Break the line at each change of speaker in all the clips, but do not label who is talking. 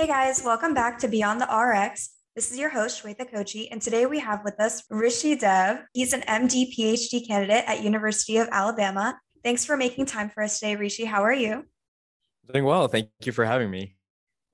Hey guys, welcome back to Beyond the RX. This is your host, Shweta Kochi, and today we have with us Rishi Dev. He's an MD PhD candidate at University of Alabama. Thanks for making time for us today, Rishi. How are you?
Doing well. Thank you for having me.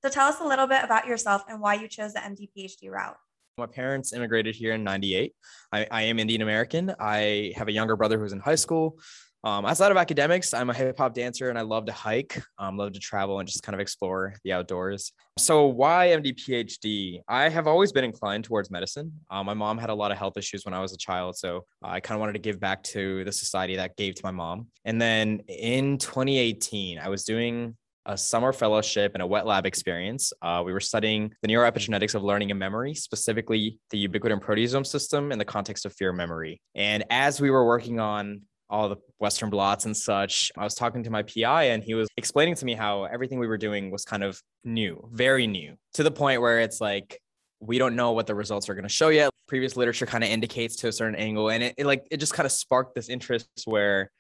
So tell us a little bit about yourself and why you chose the MD PhD route.
My parents immigrated here in 98. I, I am Indian American. I have a younger brother who's in high school. Um, outside of academics, I'm a hip hop dancer and I love to hike, um, love to travel and just kind of explore the outdoors. So, why MD PhD? I have always been inclined towards medicine. Um, my mom had a lot of health issues when I was a child. So, I kind of wanted to give back to the society that gave to my mom. And then in 2018, I was doing a summer fellowship and a wet lab experience. Uh, we were studying the neuroepigenetics of learning and memory, specifically the ubiquitin proteasome system in the context of fear memory. And as we were working on all the Western blots and such, I was talking to my PI and he was explaining to me how everything we were doing was kind of new, very new, to the point where it's like, we don't know what the results are going to show yet. Previous literature kind of indicates to a certain angle. And it, it like, it just kind of sparked this interest where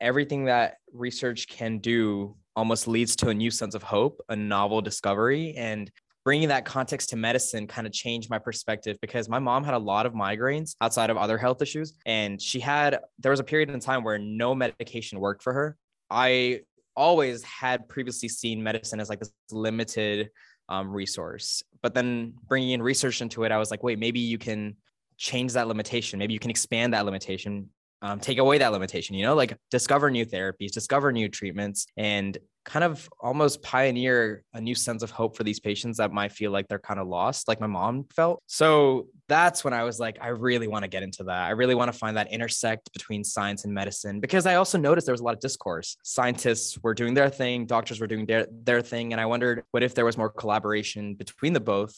everything that research can do almost leads to a new sense of hope, a novel discovery. And bringing that context to medicine kind of changed my perspective because my mom had a lot of migraines outside of other health issues. And she had, there was a period in time where no medication worked for her. I always had previously seen medicine as like this limited um, resource. But then bringing in research into it, I was like, wait, maybe you can change that limitation. Maybe you can expand that limitation um, take away that limitation, you know, like discover new therapies, discover new treatments, and kind of almost pioneer a new sense of hope for these patients that might feel like they're kind of lost, like my mom felt. So that's when I was like, I really want to get into that. I really want to find that intersect between science and medicine because I also noticed there was a lot of discourse. Scientists were doing their thing, doctors were doing their, their thing. And I wondered what if there was more collaboration between the both?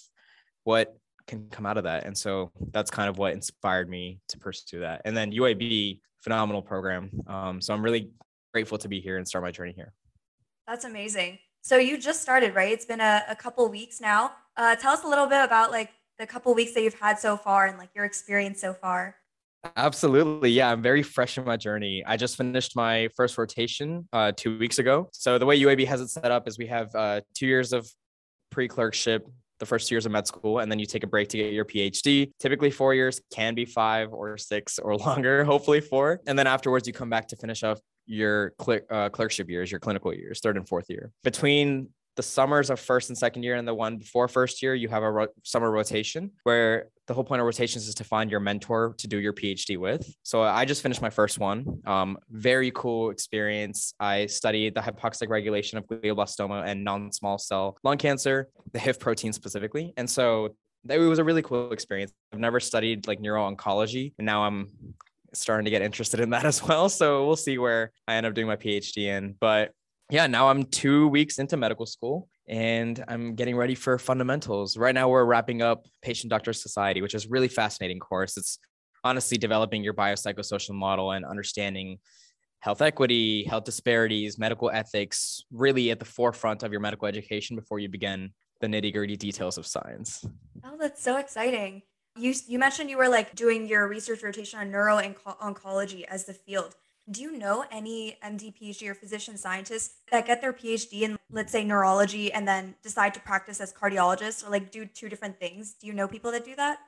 What can come out of that. And so that's kind of what inspired me to pursue that. And then UAB, phenomenal program. Um, so I'm really grateful to be here and start my journey here.
That's amazing. So you just started, right? It's been a, a couple weeks now. Uh, tell us a little bit about like the couple weeks that you've had so far and like your experience so far.
Absolutely. Yeah, I'm very fresh in my journey. I just finished my first rotation uh, two weeks ago. So the way UAB has it set up is we have uh, two years of pre-clerkship, the first two years of med school, and then you take a break to get your PhD. Typically, four years can be five or six or longer, hopefully four. And then afterwards, you come back to finish off your uh, clerkship years, your clinical years, third and fourth year. Between the summers of first and second year and the one before first year, you have a ro- summer rotation where the whole point of rotations is to find your mentor to do your PhD with. So I just finished my first one. Um, very cool experience. I studied the hypoxic regulation of glioblastoma and non-small cell lung cancer, the HIF protein specifically. And so it was a really cool experience. I've never studied like neuro-oncology, and now I'm starting to get interested in that as well. So we'll see where I end up doing my PhD in. But yeah, now I'm two weeks into medical school and I'm getting ready for fundamentals. Right now, we're wrapping up Patient Doctor Society, which is really fascinating course. It's honestly developing your biopsychosocial model and understanding health equity, health disparities, medical ethics, really at the forefront of your medical education before you begin the nitty gritty details of science.
Oh, that's so exciting. You, you mentioned you were like doing your research rotation on neuro oncology as the field. Do you know any MD, PhD, or physician scientists that get their PhD in, let's say, neurology and then decide to practice as cardiologists or like do two different things? Do you know people that do that?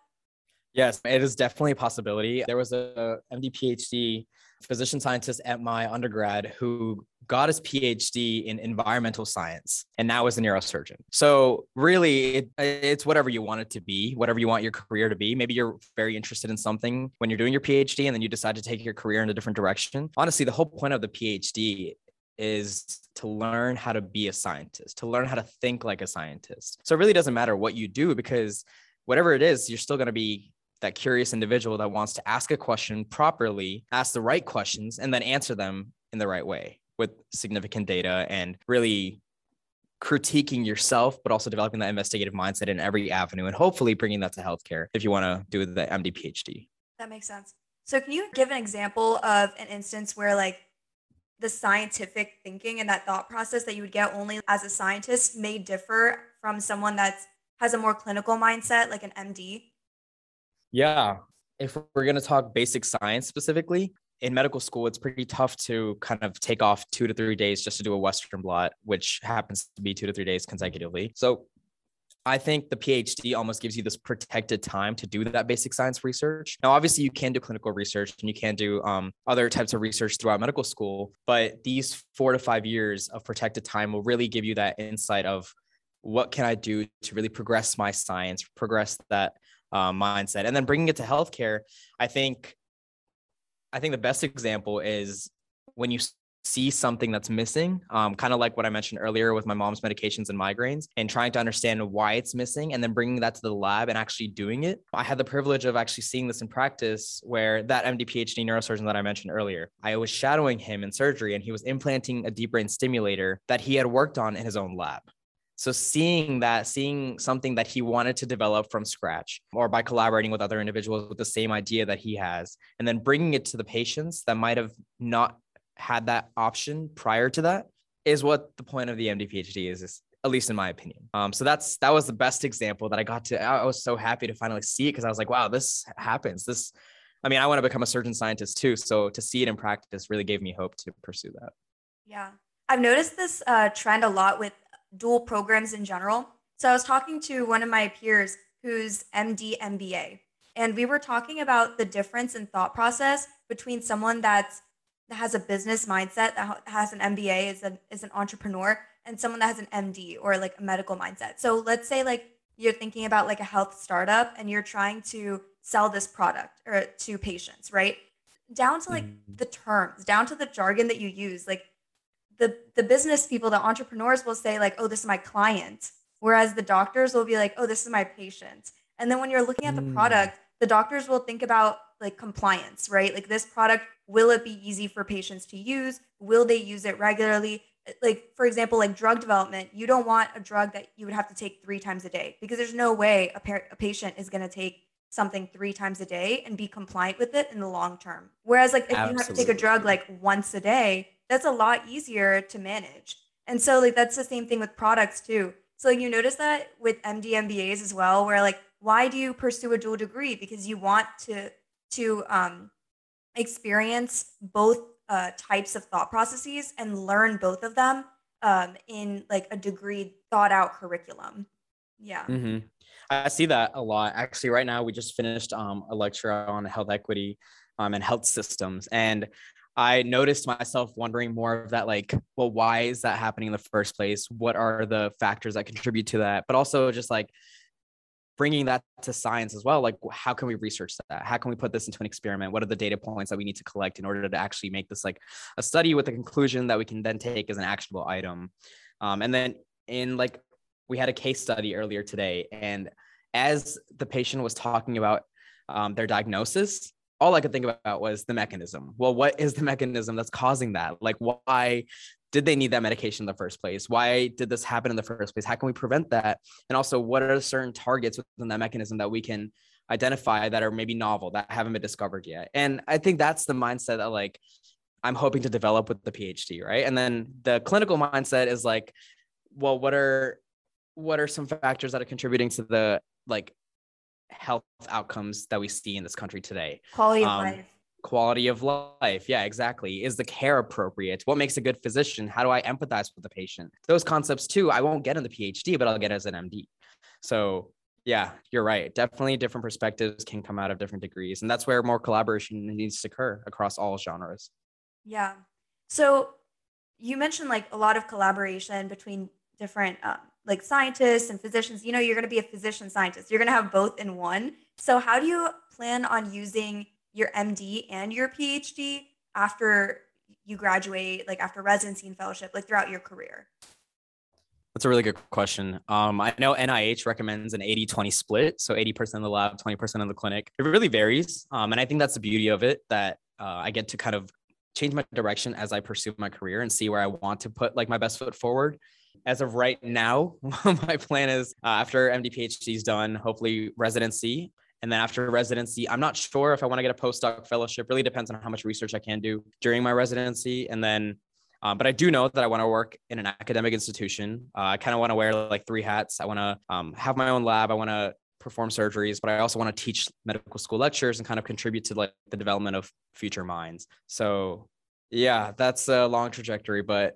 Yes, it is definitely a possibility. There was a MD, PhD physician scientist at my undergrad who got his PhD in environmental science and now is a neurosurgeon. So really it, it's whatever you want it to be, whatever you want your career to be. Maybe you're very interested in something when you're doing your PhD and then you decide to take your career in a different direction. Honestly, the whole point of the PhD is to learn how to be a scientist, to learn how to think like a scientist. So it really doesn't matter what you do because whatever it is, you're still going to be that curious individual that wants to ask a question properly, ask the right questions, and then answer them in the right way with significant data and really critiquing yourself, but also developing that investigative mindset in every avenue and hopefully bringing that to healthcare if you want to do the MD PhD.
That makes sense. So, can you give an example of an instance where, like, the scientific thinking and that thought process that you would get only as a scientist may differ from someone that has a more clinical mindset, like an MD?
Yeah. If we're going to talk basic science specifically, in medical school, it's pretty tough to kind of take off two to three days just to do a Western blot, which happens to be two to three days consecutively. So I think the PhD almost gives you this protected time to do that basic science research. Now, obviously, you can do clinical research and you can do um, other types of research throughout medical school, but these four to five years of protected time will really give you that insight of what can I do to really progress my science, progress that uh, mindset, and then bringing it to healthcare. I think, I think the best example is when you see something that's missing, um, kind of like what I mentioned earlier with my mom's medications and migraines, and trying to understand why it's missing and then bringing that to the lab and actually doing it. I had the privilege of actually seeing this in practice where that MD PhD neurosurgeon that I mentioned earlier, I was shadowing him in surgery and he was implanting a deep brain stimulator that he had worked on in his own lab. So seeing that, seeing something that he wanted to develop from scratch or by collaborating with other individuals with the same idea that he has, and then bringing it to the patients that might have not had that option prior to that is what the point of the MD PhD is, is at least in my opinion. Um, so that's that was the best example that I got to. I was so happy to finally see it because I was like, wow, this happens. This, I mean, I want to become a surgeon scientist too. So to see it in practice really gave me hope to pursue that.
Yeah, I've noticed this uh, trend a lot with dual programs in general. So I was talking to one of my peers who's MD MBA, and we were talking about the difference in thought process between someone that's that has a business mindset that has an MBA is an is an entrepreneur and someone that has an MD or like a medical mindset. So let's say like you're thinking about like a health startup and you're trying to sell this product or to patients, right? Down to like mm-hmm. the terms, down to the jargon that you use. Like the the business people, the entrepreneurs will say like, "Oh, this is my client," whereas the doctors will be like, "Oh, this is my patient." And then when you're looking at the mm. product, the doctors will think about like compliance, right? Like this product, will it be easy for patients to use? Will they use it regularly? Like, for example, like drug development, you don't want a drug that you would have to take three times a day because there's no way a, par- a patient is going to take something three times a day and be compliant with it in the long term. Whereas, like, if Absolutely. you have to take a drug like once a day, that's a lot easier to manage. And so, like, that's the same thing with products too. So, you notice that with MD MBAs as well, where like, why do you pursue a dual degree? Because you want to to um, experience both uh, types of thought processes and learn both of them um, in like a degree thought out curriculum. Yeah.
Mm-hmm. I see that a lot. Actually, right now we just finished um, a lecture on health equity um, and health systems, and I noticed myself wondering more of that, like, well, why is that happening in the first place? What are the factors that contribute to that? But also just like bringing that to science as well like how can we research that how can we put this into an experiment what are the data points that we need to collect in order to actually make this like a study with a conclusion that we can then take as an actionable item um, and then in like we had a case study earlier today and as the patient was talking about um, their diagnosis all I could think about was the mechanism. Well, what is the mechanism that's causing that? Like, why did they need that medication in the first place? Why did this happen in the first place? How can we prevent that? And also, what are certain targets within that mechanism that we can identify that are maybe novel that haven't been discovered yet? And I think that's the mindset that like I'm hoping to develop with the PhD, right? And then the clinical mindset is like, well, what are what are some factors that are contributing to the like health outcomes that we see in this country today?
Quality of um, life
quality of life. Yeah, exactly. Is the care appropriate? What makes a good physician? How do I empathize with the patient? Those concepts too, I won't get in the PhD, but I'll get as an MD. So yeah, you're right. Definitely different perspectives can come out of different degrees. And that's where more collaboration needs to occur across all genres.
Yeah. So you mentioned like a lot of collaboration between different um, like scientists and physicians. You know, you're going to be a physician scientist. You're going to have both in one. So how do you plan on using your MD and your PhD after you graduate, like after residency and fellowship, like throughout your career?
That's a really good question. Um, I know NIH recommends an 80 20 split. So 80% in the lab, 20% in the clinic. It really varies. Um, and I think that's the beauty of it that uh, I get to kind of change my direction as I pursue my career and see where I want to put like my best foot forward. As of right now, my plan is uh, after MD PhD is done, hopefully residency. And then after residency, I'm not sure if I want to get a postdoc fellowship. Really depends on how much research I can do during my residency. And then, um, but I do know that I want to work in an academic institution. Uh, I kind of want to wear like three hats. I want to um, have my own lab. I want to perform surgeries, but I also want to teach medical school lectures and kind of contribute to like the development of future minds. So Yeah, that's a long trajectory, but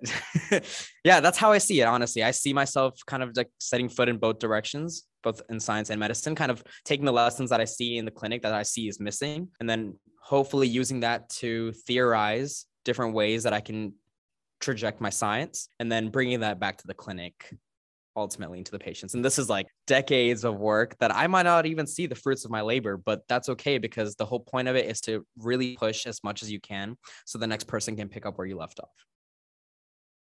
yeah, that's how I see it. Honestly, I see myself kind of like setting foot in both directions, both in science and medicine, kind of taking the lessons that I see in the clinic that I see is missing, and then hopefully using that to theorize different ways that I can traject my science, and then bringing that back to the clinic ultimately into the patients. And this is like decades of work that I might not even see the fruits of my labor, but that's okay because the whole point of it is to really push as much as you can so the next person can pick up where you left off.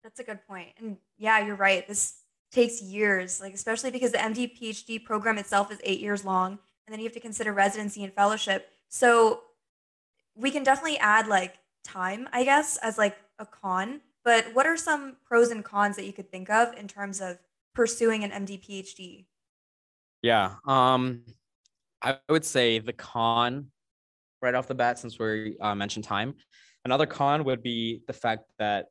That's a good point. And yeah, you're right. This takes years, like especially because the MD PhD program itself is 8 years long and then you have to consider residency and fellowship. So we can definitely add like time, I guess, as like a con. But what are some pros and cons that you could think of in terms of pursuing an MD PhD?
Yeah. Um, I would say the con right off the bat, since we uh, mentioned time, another con would be the fact that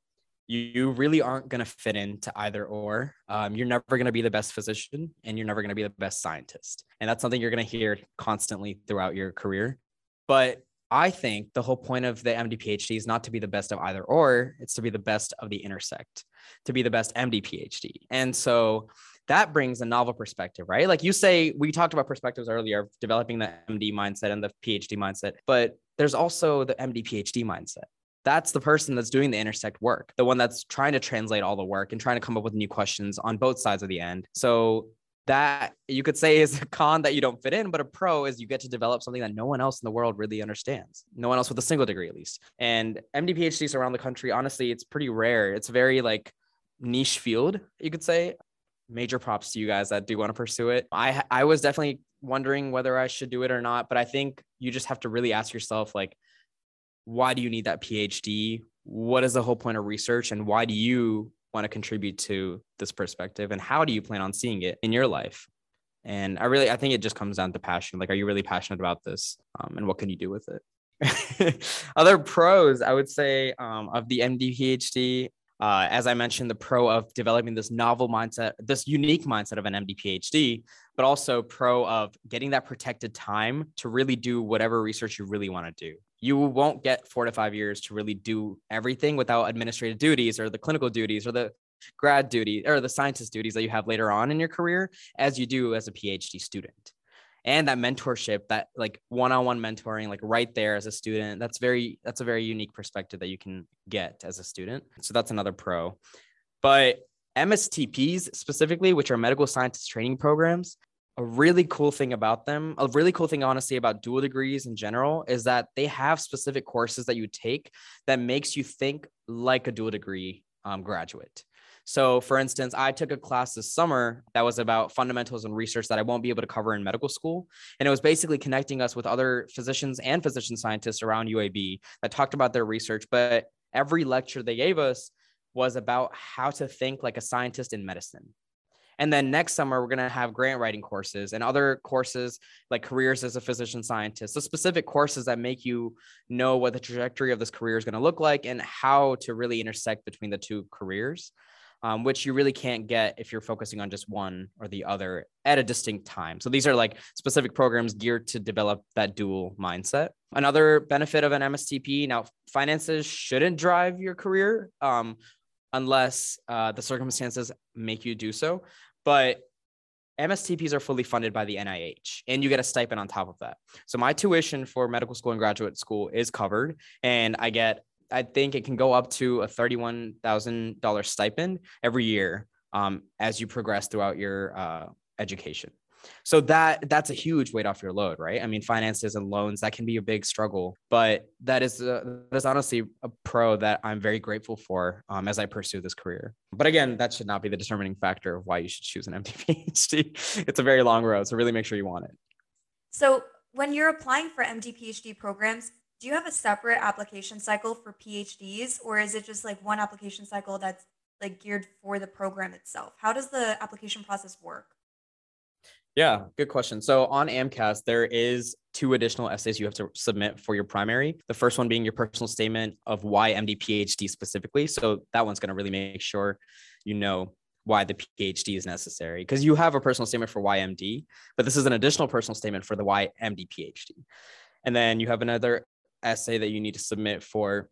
you really aren't going to fit into either or. Um, you're never going to be the best physician and you're never going to be the best scientist. And that's something you're going to hear constantly throughout your career. But I think the whole point of the MD PhD is not to be the best of either or, it's to be the best of the intersect, to be the best MD PhD. And so that brings a novel perspective, right? Like you say, we talked about perspectives earlier, developing the MD mindset and the PhD mindset, but there's also the MD PhD mindset. That's the person that's doing the intersect work, the one that's trying to translate all the work and trying to come up with new questions on both sides of the end. So that you could say is a con that you don't fit in, but a pro is you get to develop something that no one else in the world really understands. No one else with a single degree, at least. And MD PhDs around the country, honestly, it's pretty rare. It's very like niche field, you could say. Major props to you guys that do want to pursue it. I I was definitely wondering whether I should do it or not, but I think you just have to really ask yourself like, why do you need that PhD? What is the whole point of research, and why do you want to contribute to this perspective and how do you plan on seeing it in your life? And i really i think it just comes down to passion like are you really passionate about this um, and what can you do with it? Other pros i would say um, of the md phd uh, as I mentioned, the pro of developing this novel mindset, this unique mindset of an MD PhD, but also pro of getting that protected time to really do whatever research you really want to do you won't get four to five years to really do everything without administrative duties or the clinical duties or the grad duty or the scientist duties that you have later on in your career as you do as a PhD student. And that mentorship, that like one-on-one mentoring, like right there as a student, that's very that's a very unique perspective that you can get as a student. So that's another pro. But MSTPs specifically, which are medical scientist training programs, a really cool thing about them, a really cool thing, honestly, about dual degrees in general is that they have specific courses that you take that makes you think like a dual degree um, graduate. So, for instance, I took a class this summer that was about fundamentals and research that I won't be able to cover in medical school. And it was basically connecting us with other physicians and physician scientists around UAB that talked about their research. But every lecture they gave us was about how to think like a scientist in medicine. And then next summer, we're going to have grant writing courses and other courses like careers as a physician scientist, so specific courses that make you know what the trajectory of this career is going to look like and how to really intersect between the two careers, um, which you really can't get if you're focusing on just one or the other at a distinct time. So these are like specific programs geared to develop that dual mindset. Another benefit of an MSTP now, finances shouldn't drive your career. Um, unless uh, the circumstances make you do so. But MSTPs are fully funded by the NIH, and you get a stipend on top of that. So my tuition for medical school and graduate school is covered, and I get, I think it can go up to a thirty-one thousand dollars stipend every year um, as you progress throughout your uh, education so that that's a huge weight off your load right? I mean finances and loans that can be a big struggle but that is uh, that's honestly a pro that i'm very grateful for um, as i pursue this career. But again that should not be the determining factor of why you should choose an md phd it's a very long road so really make sure you want it.
So when you're applying for md phd programs do you have a separate application cycle for phds or is it just like one application cycle that's like geared for the program itself? How does the application process work
yeah, good question. So on AMCAS, there is two additional essays you have to submit for your primary. The first one being your personal statement of why MD PhD specifically. So that one's going to really make sure you know why the PhD is necessary because you have a personal statement for why MD, but this is an additional personal statement for the why MD PhD. And then you have another essay that you need to submit for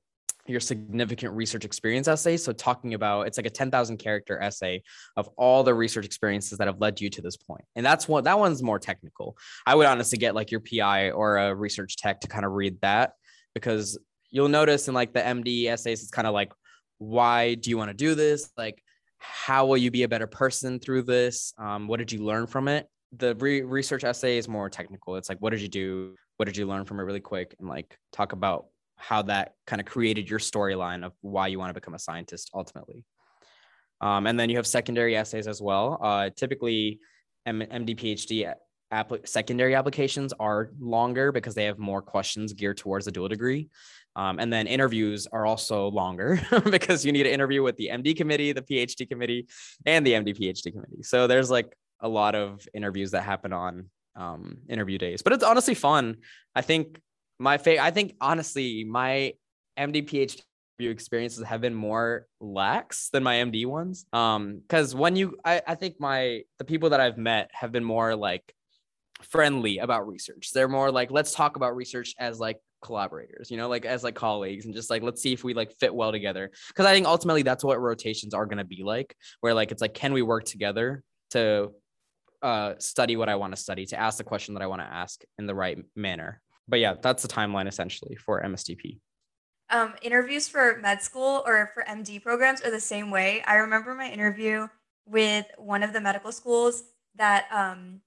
your significant research experience essay. So talking about it's like a 10,000 character essay of all the research experiences that have led you to this point. And that's one that one's more technical. I would honestly get like your PI or a research tech to kind of read that because you'll notice in like the MD essays it's kind of like why do you want to do this? Like how will you be a better person through this? Um, what did you learn from it? The re- research essay is more technical. It's like what did you do? What did you learn from it really quick and like talk about how that kind of created your storyline of why you want to become a scientist ultimately. Um, and then you have secondary essays as well. Uh, typically, M- MD PhD app- secondary applications are longer because they have more questions geared towards the dual degree. Um, and then interviews are also longer because you need to interview with the MD committee, the PhD committee, and the MD PhD committee. So there's like a lot of interviews that happen on um, interview days, but it's honestly fun. I think my favorite, I think honestly, my MD PhD experiences have been more lax than my MD ones. Um, because when you, I, I think my the people that I've met have been more like friendly about research. They're more like, let's talk about research as like collaborators, you know, like as like colleagues and just like let's see if we like fit well together. Cause I think ultimately that's what rotations are gonna be like, where like it's like, can we work together to uh study what I want to study, to ask the question that I want to ask in the right manner but yeah, that's the timeline essentially for MSTP.
Um, interviews for med school or for MD programs are the same way. I remember my interview with one of the medical schools that um,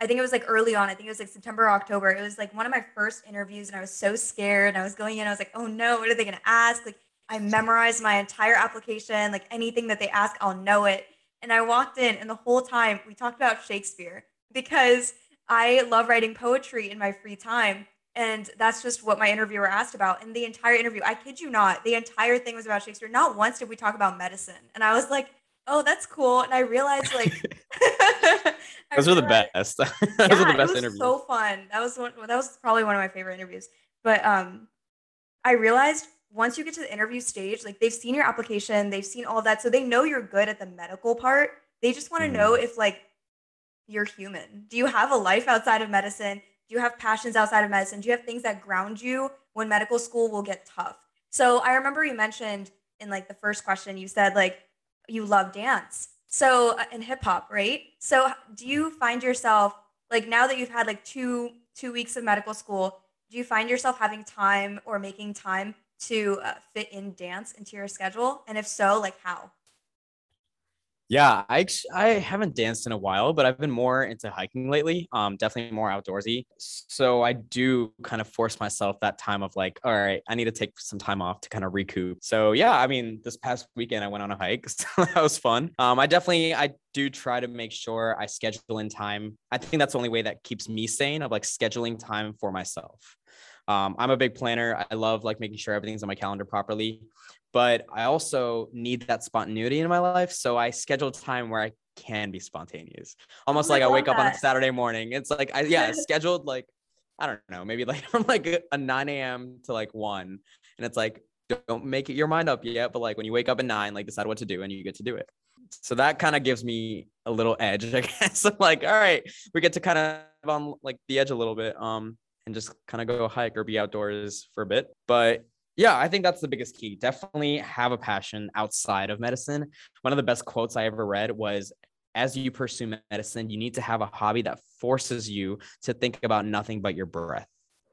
I think it was like early on. I think it was like September October. It was like one of my first interviews, and I was so scared. And I was going in, I was like, oh no, what are they going to ask? Like, I memorized my entire application. Like, anything that they ask, I'll know it. And I walked in, and the whole time we talked about Shakespeare because I love writing poetry in my free time. And that's just what my interviewer asked about. And the entire interview, I kid you not, the entire thing was about Shakespeare. Not once did we talk about medicine. And I was like, oh, that's cool. And I realized like
those were the best. those yeah, were the best
it
interviews.
So fun. That was one that was probably one of my favorite interviews. But um I realized once you get to the interview stage, like they've seen your application, they've seen all that. So they know you're good at the medical part. They just want to mm. know if like you're human. Do you have a life outside of medicine? Do you have passions outside of medicine? Do you have things that ground you when medical school will get tough? So I remember you mentioned in like the first question, you said like you love dance. So uh, in hip hop, right? So do you find yourself like now that you've had like two two weeks of medical school, do you find yourself having time or making time to uh, fit in dance into your schedule? And if so, like how?
Yeah, I I haven't danced in a while, but I've been more into hiking lately. Um, definitely more outdoorsy. So I do kind of force myself that time of like, all right, I need to take some time off to kind of recoup. So yeah, I mean, this past weekend I went on a hike. So that was fun. Um, I definitely I do try to make sure I schedule in time. I think that's the only way that keeps me sane of like scheduling time for myself. Um, I'm a big planner. I love like making sure everything's on my calendar properly but I also need that spontaneity in my life. So I schedule time where I can be spontaneous. Almost like I wake that. up on a Saturday morning. It's like I yeah, scheduled like I don't know, maybe like from like a 9 a.m. to like one. And it's like, don't make it your mind up yet. But like when you wake up at nine, like decide what to do and you get to do it. So that kind of gives me a little edge, I guess. I'm like, all right, we get to kind of on like the edge a little bit. Um, and just kind of go hike or be outdoors for a bit. But yeah, I think that's the biggest key. Definitely have a passion outside of medicine. One of the best quotes I ever read was as you pursue medicine, you need to have a hobby that forces you to think about nothing but your breath.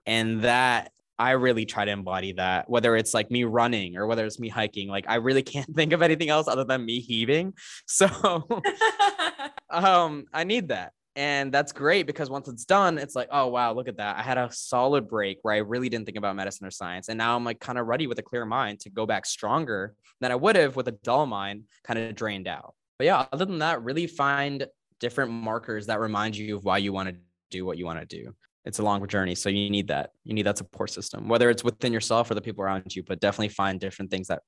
And that I really try to embody that, whether it's like me running or whether it's me hiking. Like I really can't think of anything else other than me heaving. So um I need that. And that's great because once it's done, it's like, oh, wow, look at that. I had a solid break where I really didn't think about medicine or science. And now I'm like kind of ready with a clear mind to go back stronger than I would have with a dull mind kind of drained out. But yeah, other than that, really find different markers that remind you of why you want to do what you want to do. It's a long journey. So you need that. You need that support system, whether it's within yourself or the people around you, but definitely find different things that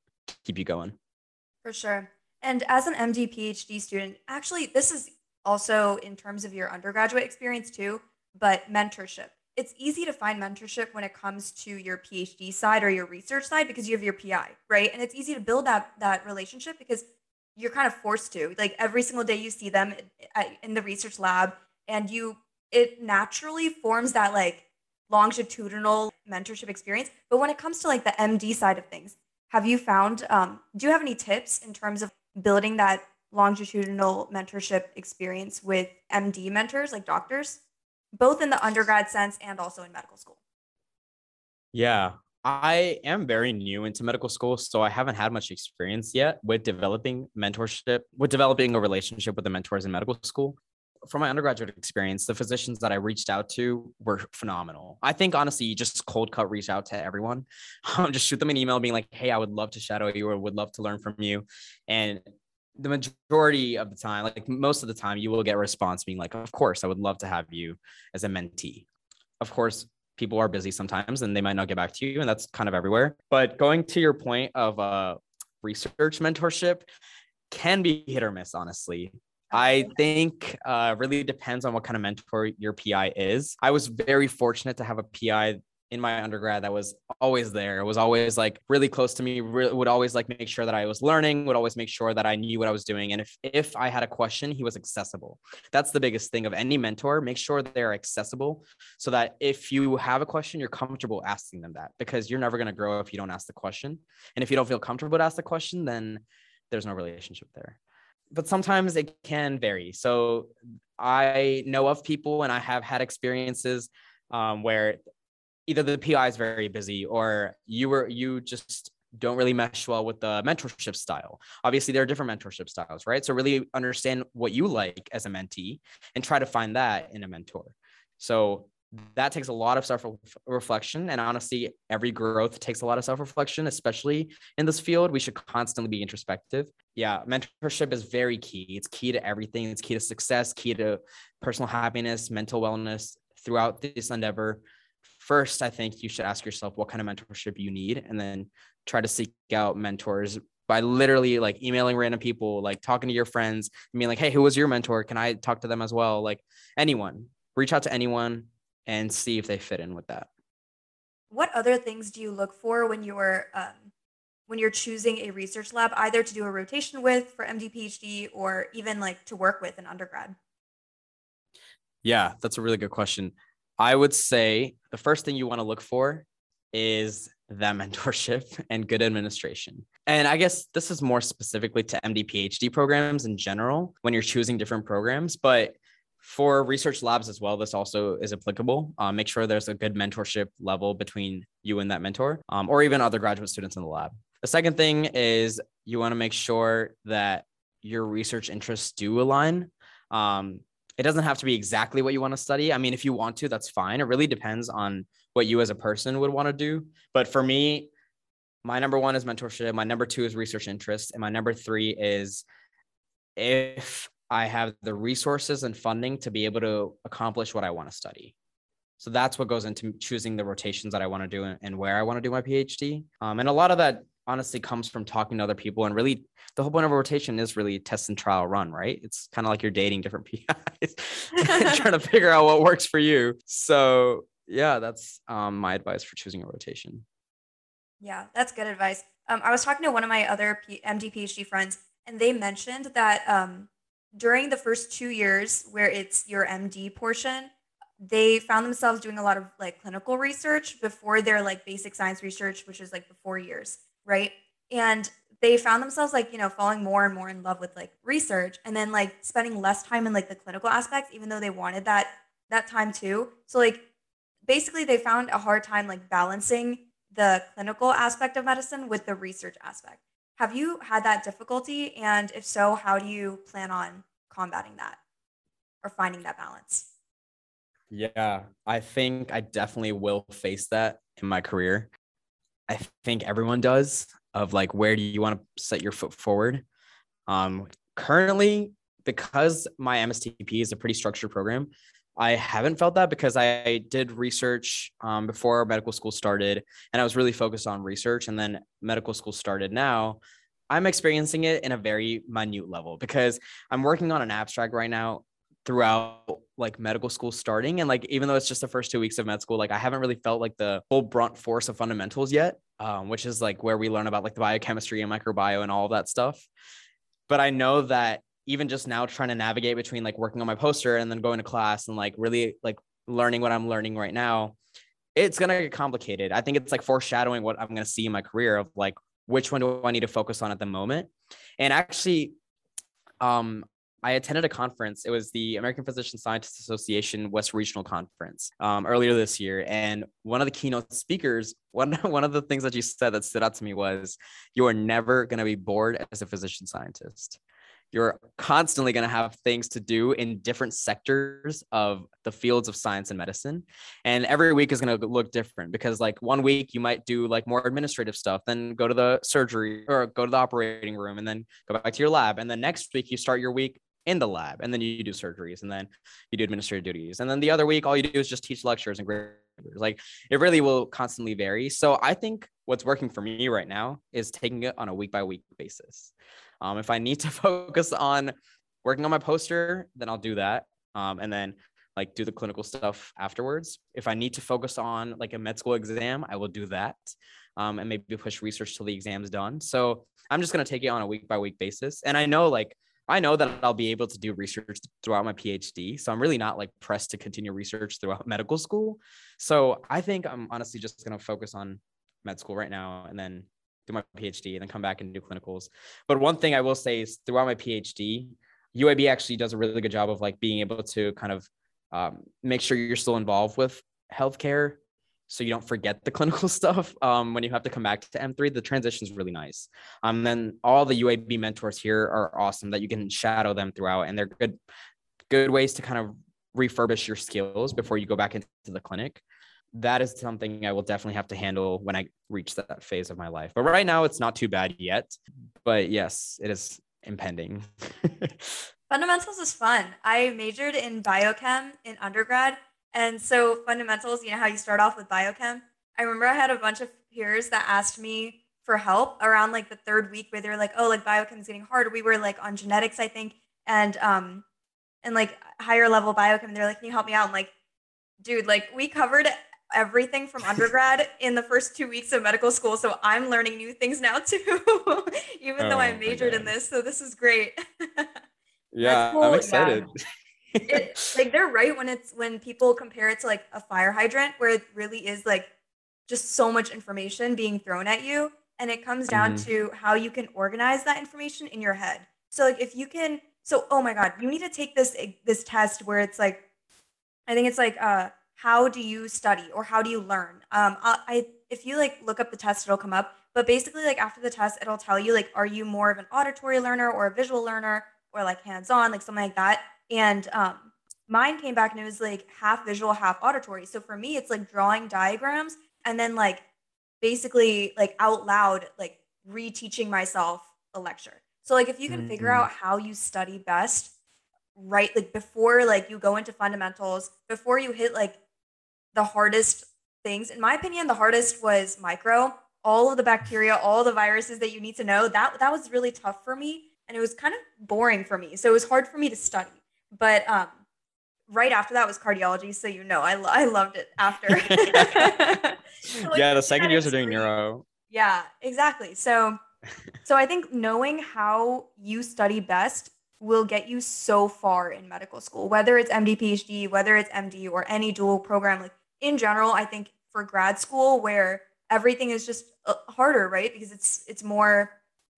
keep you going.
For sure. And as an MD PhD student, actually, this is also in terms of your undergraduate experience too, but mentorship. It's easy to find mentorship when it comes to your PhD side or your research side because you have your PI, right? And it's easy to build that that relationship because you're kind of forced to. Like every single day you see them in the research lab and you it naturally forms that like longitudinal mentorship experience. But when it comes to like the MD side of things, have you found, um, do you have any tips in terms of building that longitudinal mentorship experience with MD mentors, like doctors, both in the undergrad sense and also in medical school?
Yeah, I am very new into medical school, so I haven't had much experience yet with developing mentorship, with developing a relationship with the mentors in medical school. From my undergraduate experience, the physicians that I reached out to were phenomenal. I think honestly, you just cold cut reach out to everyone, um, just shoot them an email being like, "Hey, I would love to shadow you or would love to learn from you," and the majority of the time, like most of the time, you will get a response being like, "Of course, I would love to have you as a mentee." Of course, people are busy sometimes and they might not get back to you and that's kind of everywhere but going to your point of uh, research mentorship can be hit or miss honestly I think uh, really depends on what kind of mentor your PI is. I was very fortunate to have a PI in my undergrad that was always there. It was always like really close to me, re- would always like make sure that I was learning, would always make sure that I knew what I was doing. And if if I had a question, he was accessible. That's the biggest thing of any mentor. Make sure they're accessible so that if you have a question, you're comfortable asking them that because you're never going to grow if you don't ask the question. And if you don't feel comfortable to ask the question, then there's no relationship there. But sometimes it can vary. So I know of people and I have had experiences um, where either the PI is very busy or you were you just don't really mesh well with the mentorship style. Obviously, there are different mentorship styles, right? So really understand what you like as a mentee and try to find that in a mentor. So that takes a lot of self reflection. And honestly, every growth takes a lot of self reflection, especially in this field. We should constantly be introspective. Yeah, mentorship is very key. It's key to everything, it's key to success, key to personal happiness, mental wellness throughout this endeavor first, I think you should ask yourself what kind of mentorship you need and then try to seek out mentors by literally like emailing random people, like talking to your friends and being like, hey, who was your mentor? Can I talk to them as well? Like anyone, reach out to anyone and see if they fit in with that.
What other things do you look for when you're um, when you're choosing a research lab, either to do a rotation with for MD PhD or even like to work with an undergrad?
Yeah, that's a really good question. I would say the first thing you want to look for is that mentorship and good administration. And I guess this is more specifically to MD PhD programs in general when you're choosing different programs, but for research labs as well, this also is applicable. Um, make sure there's a good mentorship level between you and that mentor, um, or even other graduate students in the lab. The second thing is you want to make sure that your research interests do align. Um, it doesn't have to be exactly what you want to study. I mean, if you want to, that's fine. It really depends on what you as a person would want to do. But for me, my number one is mentorship. My number two is research interest. And my number three is if I have the resources and funding to be able to accomplish what I want to study. So that's what goes into choosing the rotations that I want to do and where I want to do my PhD. Um, and a lot of that honestly comes from talking to other people and really the whole point of a rotation is really test and trial run, right? It's kind of like you're dating different PIs, trying to figure out what works for you. So yeah, that's um, my advice for choosing a rotation.
Yeah, that's good advice. Um, I was talking to one of my other P- MD PhD friends, and they mentioned that um, during the first two years, where it's your MD portion, they found themselves doing a lot of like clinical research before their like basic science research, which is like the four years, right? And they found themselves like you know falling more and more in love with like research and then like spending less time in like the clinical aspects even though they wanted that that time too. So like basically they found a hard time like balancing the clinical aspect of medicine with the research aspect. Have you had that difficulty? And if so how do you plan on combating that or finding that balance?
Yeah i think i definitely will face that in my career i think everyone does of like where do you want to set your foot forward. Um, currently, because my MSTP is a pretty structured program, I haven't felt that because I did research um, before medical school started, and I was really focused on research. And then medical school started now. I'm experiencing it in a very minute level because I'm working on an abstract right now throughout like medical school starting and like even though it's just the first two weeks of med school like i haven't really felt like the full brunt force of fundamentals yet um, which is like where we learn about like the biochemistry and microbiome and all of that stuff but i know that even just now trying to navigate between like working on my poster and then going to class and like really like learning what i'm learning right now it's gonna get complicated i think it's like foreshadowing what i'm gonna see in my career of like which one do I need to focus on at the moment. And actually, um, I attended a conference. It was the American Physician Scientists Association West Regional Conference um, earlier this year. And one of the keynote speakers, one, one of the things that you said that stood out to me was, You are never going to be bored as a physician scientist you're constantly going to have things to do in different sectors of the fields of science and medicine and every week is going to look different because like one week you might do like more administrative stuff then go to the surgery or go to the operating room and then go back to your lab and then next week you start your week in the lab and then you do surgeries and then you do administrative duties and then the other week all you do is just teach lectures and grade like it really will constantly vary so i think what's working for me right now is taking it on a week by week basis um, if I need to focus on working on my poster, then I'll do that. Um, and then like do the clinical stuff afterwards. If I need to focus on like a med school exam, I will do that. Um, and maybe push research till the exam's done. So I'm just gonna take it on a week by week basis. And I know like I know that I'll be able to do research throughout my PhD. So I'm really not like pressed to continue research throughout medical school. So I think I'm honestly just gonna focus on med school right now and then do my PhD, and then come back and do clinicals. But one thing I will say is throughout my PhD, UAB actually does a really good job of like being able to kind of um, make sure you're still involved with healthcare so you don't forget the clinical stuff um, when you have to come back to M3. The transition is really nice. Um, then all the UAB mentors here are awesome that you can shadow them throughout, and they're good, good ways to kind of refurbish your skills before you go back into the clinic that is something I will definitely have to handle when I reach that phase of my life. But right now, it's not too bad yet. But yes, it is impending.
fundamentals is fun. I majored in biochem in undergrad. And so, fundamentals, you know how you start off with biochem? I remember I had a bunch of peers that asked me for help around like the third week where they're like, oh, like biochem is getting hard. We were like on genetics, I think, and um, and like higher level biochem. They're like, can you help me out? I'm like, dude, like we covered everything from undergrad in the first two weeks of medical school. So I'm learning new things now too, even oh, though I majored in this. So this is great.
yeah, cool. I'm excited. Yeah.
It, like they're right when it's when people compare it to like a fire hydrant where it really is like just so much information being thrown at you and it comes down mm-hmm. to how you can organize that information in your head so like if you can so oh my god you need to take this this test where it's like i think it's like uh how do you study or how do you learn? Um, I, I if you like look up the test, it'll come up. But basically, like after the test, it'll tell you like, are you more of an auditory learner or a visual learner or like hands-on, like something like that. And um, mine came back and it was like half visual, half auditory. So for me, it's like drawing diagrams and then like basically like out loud, like reteaching myself a lecture. So like if you can mm-hmm. figure out how you study best, right, like before like you go into fundamentals, before you hit like the hardest things. In my opinion, the hardest was micro. All of the bacteria, all the viruses that you need to know. That that was really tough for me, and it was kind of boring for me. So it was hard for me to study. But um, right after that was cardiology. So you know, I I loved it after.
so, like, yeah, the second years are doing neuro.
Yeah, exactly. So so I think knowing how you study best will get you so far in medical school, whether it's MD, PhD, whether it's MD or any dual program. Like in general, I think for grad school where everything is just uh, harder, right? Because it's it's more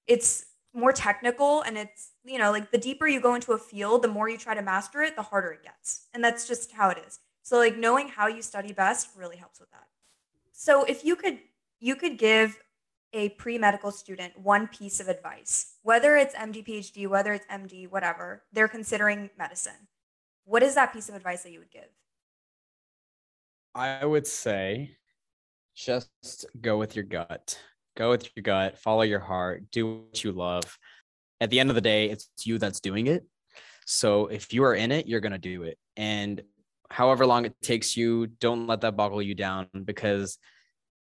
it's more technical and it's you know like the deeper you go into a field, the more you try to master it, the harder it gets, and that's just how it is. So like knowing how you study best really helps with that. So if you could you could give a pre-medical student one piece of advice, whether it's MD, PhD, whether it's MD, whatever, they're considering medicine. What is that piece of advice that you would give?
I would say just go with your gut. Go with your gut, follow your heart, do what you love. At the end of the day, it's you that's doing it. So if you are in it, you're going to do it. And however long it takes you, don't let that boggle you down because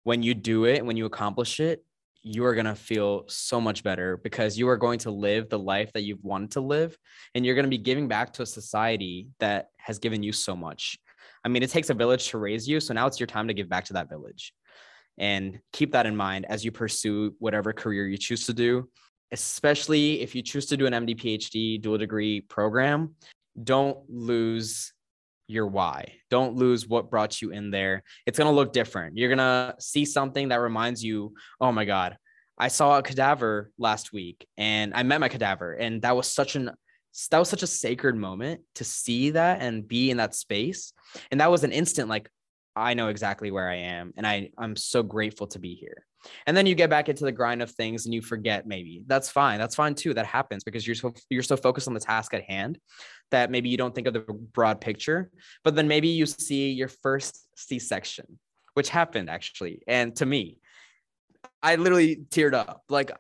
when you do it, when you accomplish it, you are going to feel so much better because you are going to live the life that you've wanted to live and you're going to be giving back to a society that has given you so much. I mean, it takes a village to raise you. So now it's your time to give back to that village. And keep that in mind as you pursue whatever career you choose to do, especially if you choose to do an MD, PhD, dual degree program. Don't lose your why. Don't lose what brought you in there. It's going to look different. You're going to see something that reminds you, oh my God, I saw a cadaver last week and I met my cadaver and that was such an that was such a sacred moment to see that and be in that space. And that was an instant like I know exactly where I am and I I'm so grateful to be here. And then you get back into the grind of things and you forget maybe. That's fine. That's fine too. That happens because you're so you're so focused on the task at hand that maybe you don't think of the broad picture. But then maybe you see your first C-section, which happened actually. And to me, I literally teared up. Like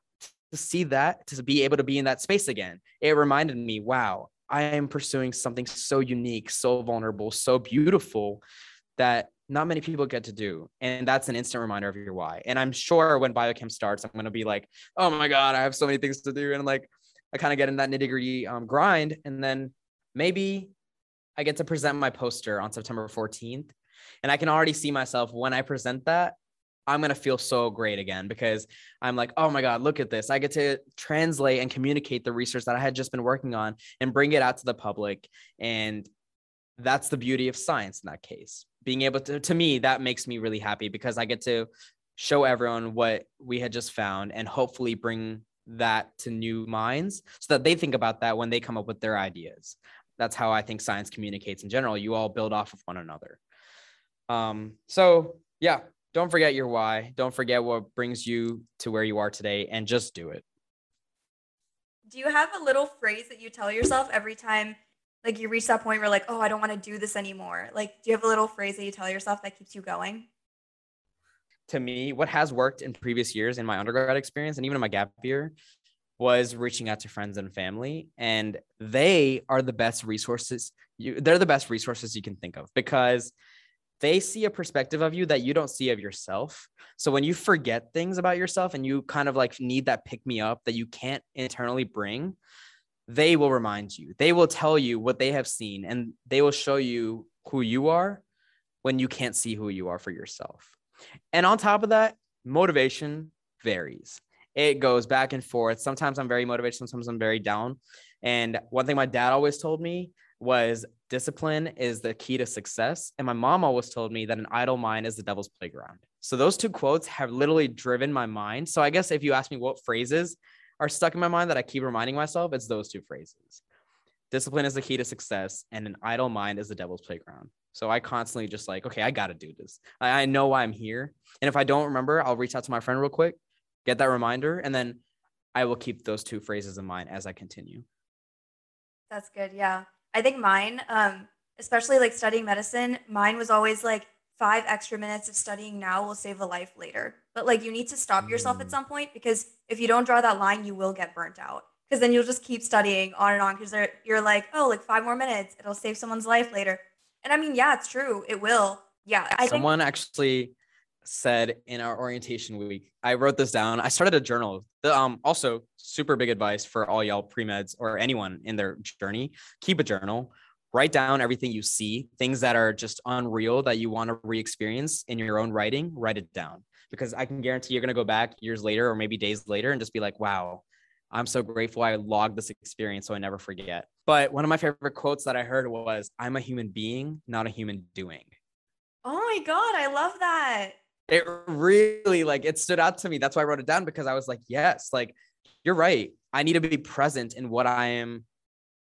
to see that, to be able to be in that space again, it reminded me, wow, I am pursuing something so unique, so vulnerable, so beautiful that not many people get to do. And that's an instant reminder of your why. And I'm sure when biochem starts, I'm going to be like, oh my God, I have so many things to do. And like, I kind of get in that nitty gritty um, grind. And then maybe I get to present my poster on September 14th. And I can already see myself when I present that, I'm going to feel so great again because I'm like, oh my God, look at this. I get to translate and communicate the research that I had just been working on and bring it out to the public. And that's the beauty of science in that case. Being able to, to me, that makes me really happy because I get to show everyone what we had just found and hopefully bring that to new minds so that they think about that when they come up with their ideas. That's how I think science communicates in general. You all build off of one another. Um, so yeah, don't forget your why. Don't forget what brings you to where you are today and just do it.
Do you have a little phrase that you tell yourself every time like you reach that point where like, "Oh, I don't want to do this anymore." Like, do you have a little phrase that you tell yourself that keeps you going?
To me, what has worked in previous years in my undergrad experience and even in my gap year was reaching out to friends and family and they are the best resources you they're the best resources you can think of because they see a perspective of you that you don't see of yourself. So when you forget things about yourself and you kind of like need that pick me up that you can't internally bring, they will remind you. They will tell you what they have seen and they will show you who you are when you can't see who you are for yourself. And on top of that, motivation varies. It goes back and forth. Sometimes I'm very motivated, sometimes I'm very down. And one thing my dad always told me was discipline is the key to success. And my mom always told me that an idle mind is the devil's playground. So those two quotes have literally driven my mind. So I guess if you ask me what phrases are stuck in my mind that I keep reminding myself, it's those two phrases. Discipline is the key to success, and an idle mind is the devil's playground. So I constantly just like, okay, I got to do this. I, I know why I'm here. And if I don't remember, I'll reach out to my friend real quick, get that reminder, and then I will keep those two phrases in mind as I continue.
That's good. Yeah. I think mine, um, especially like studying medicine, mine was always like five extra minutes of studying now will save a life later. But like you need to stop yourself at mm. some point because if you don't draw that line, you will get burnt out. Because then you'll just keep studying on and on because you're like, oh, like five more minutes, it'll save someone's life later. And I mean, yeah, it's true, it will. Yeah,
I someone think- actually said in our orientation week. I wrote this down. I started a journal. The, um, also, super big advice for all y'all pre meds or anyone in their journey: keep a journal. Write down everything you see, things that are just unreal that you want to re-experience in your own writing. Write it down because I can guarantee you're gonna go back years later or maybe days later and just be like, "Wow, I'm so grateful I logged this experience so I never forget." But one of my favorite quotes that I heard was, "I'm a human being, not a human doing."
Oh my god, I love that
it really like it stood out to me. That's why I wrote it down because I was like, yes, like you're right. I need to be present in what I am,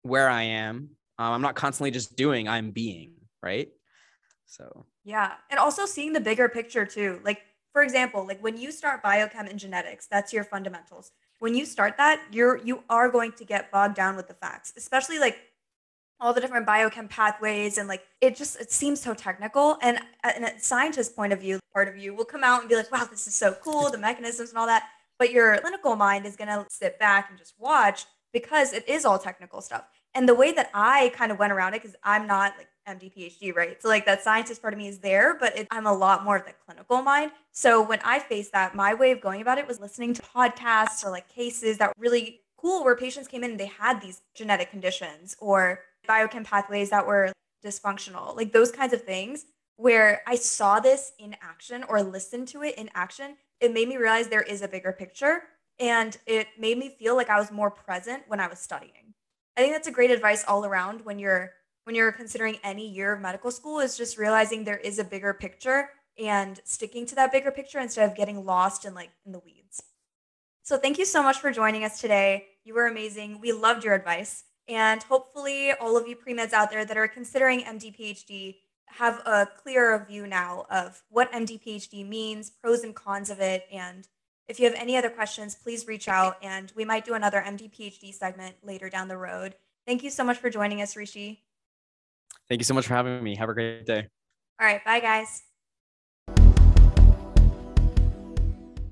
where I am. Um, I'm not constantly just doing, I'm being, right? So,
yeah. And also seeing the bigger picture too. Like, for example, like when you start biochem and genetics, that's your fundamentals. When you start that, you're you are going to get bogged down with the facts, especially like all the different biochem pathways and like it just it seems so technical and and a scientist point of view part of you will come out and be like wow this is so cool the mechanisms and all that but your clinical mind is going to sit back and just watch because it is all technical stuff and the way that i kind of went around it because i'm not like md phd right so like that scientist part of me is there but it, i'm a lot more of the clinical mind so when i faced that my way of going about it was listening to podcasts or like cases that really cool where patients came in and they had these genetic conditions or biochem pathways that were dysfunctional, like those kinds of things where I saw this in action or listened to it in action, it made me realize there is a bigger picture and it made me feel like I was more present when I was studying. I think that's a great advice all around when you're when you're considering any year of medical school is just realizing there is a bigger picture and sticking to that bigger picture instead of getting lost in like in the weeds. So thank you so much for joining us today. You were amazing. We loved your advice. And hopefully, all of you pre meds out there that are considering MD PhD have a clearer view now of what MD PhD means, pros and cons of it. And if you have any other questions, please reach out and we might do another MD PhD segment later down the road. Thank you so much for joining us, Rishi.
Thank you so much for having me. Have a great day.
All right. Bye, guys.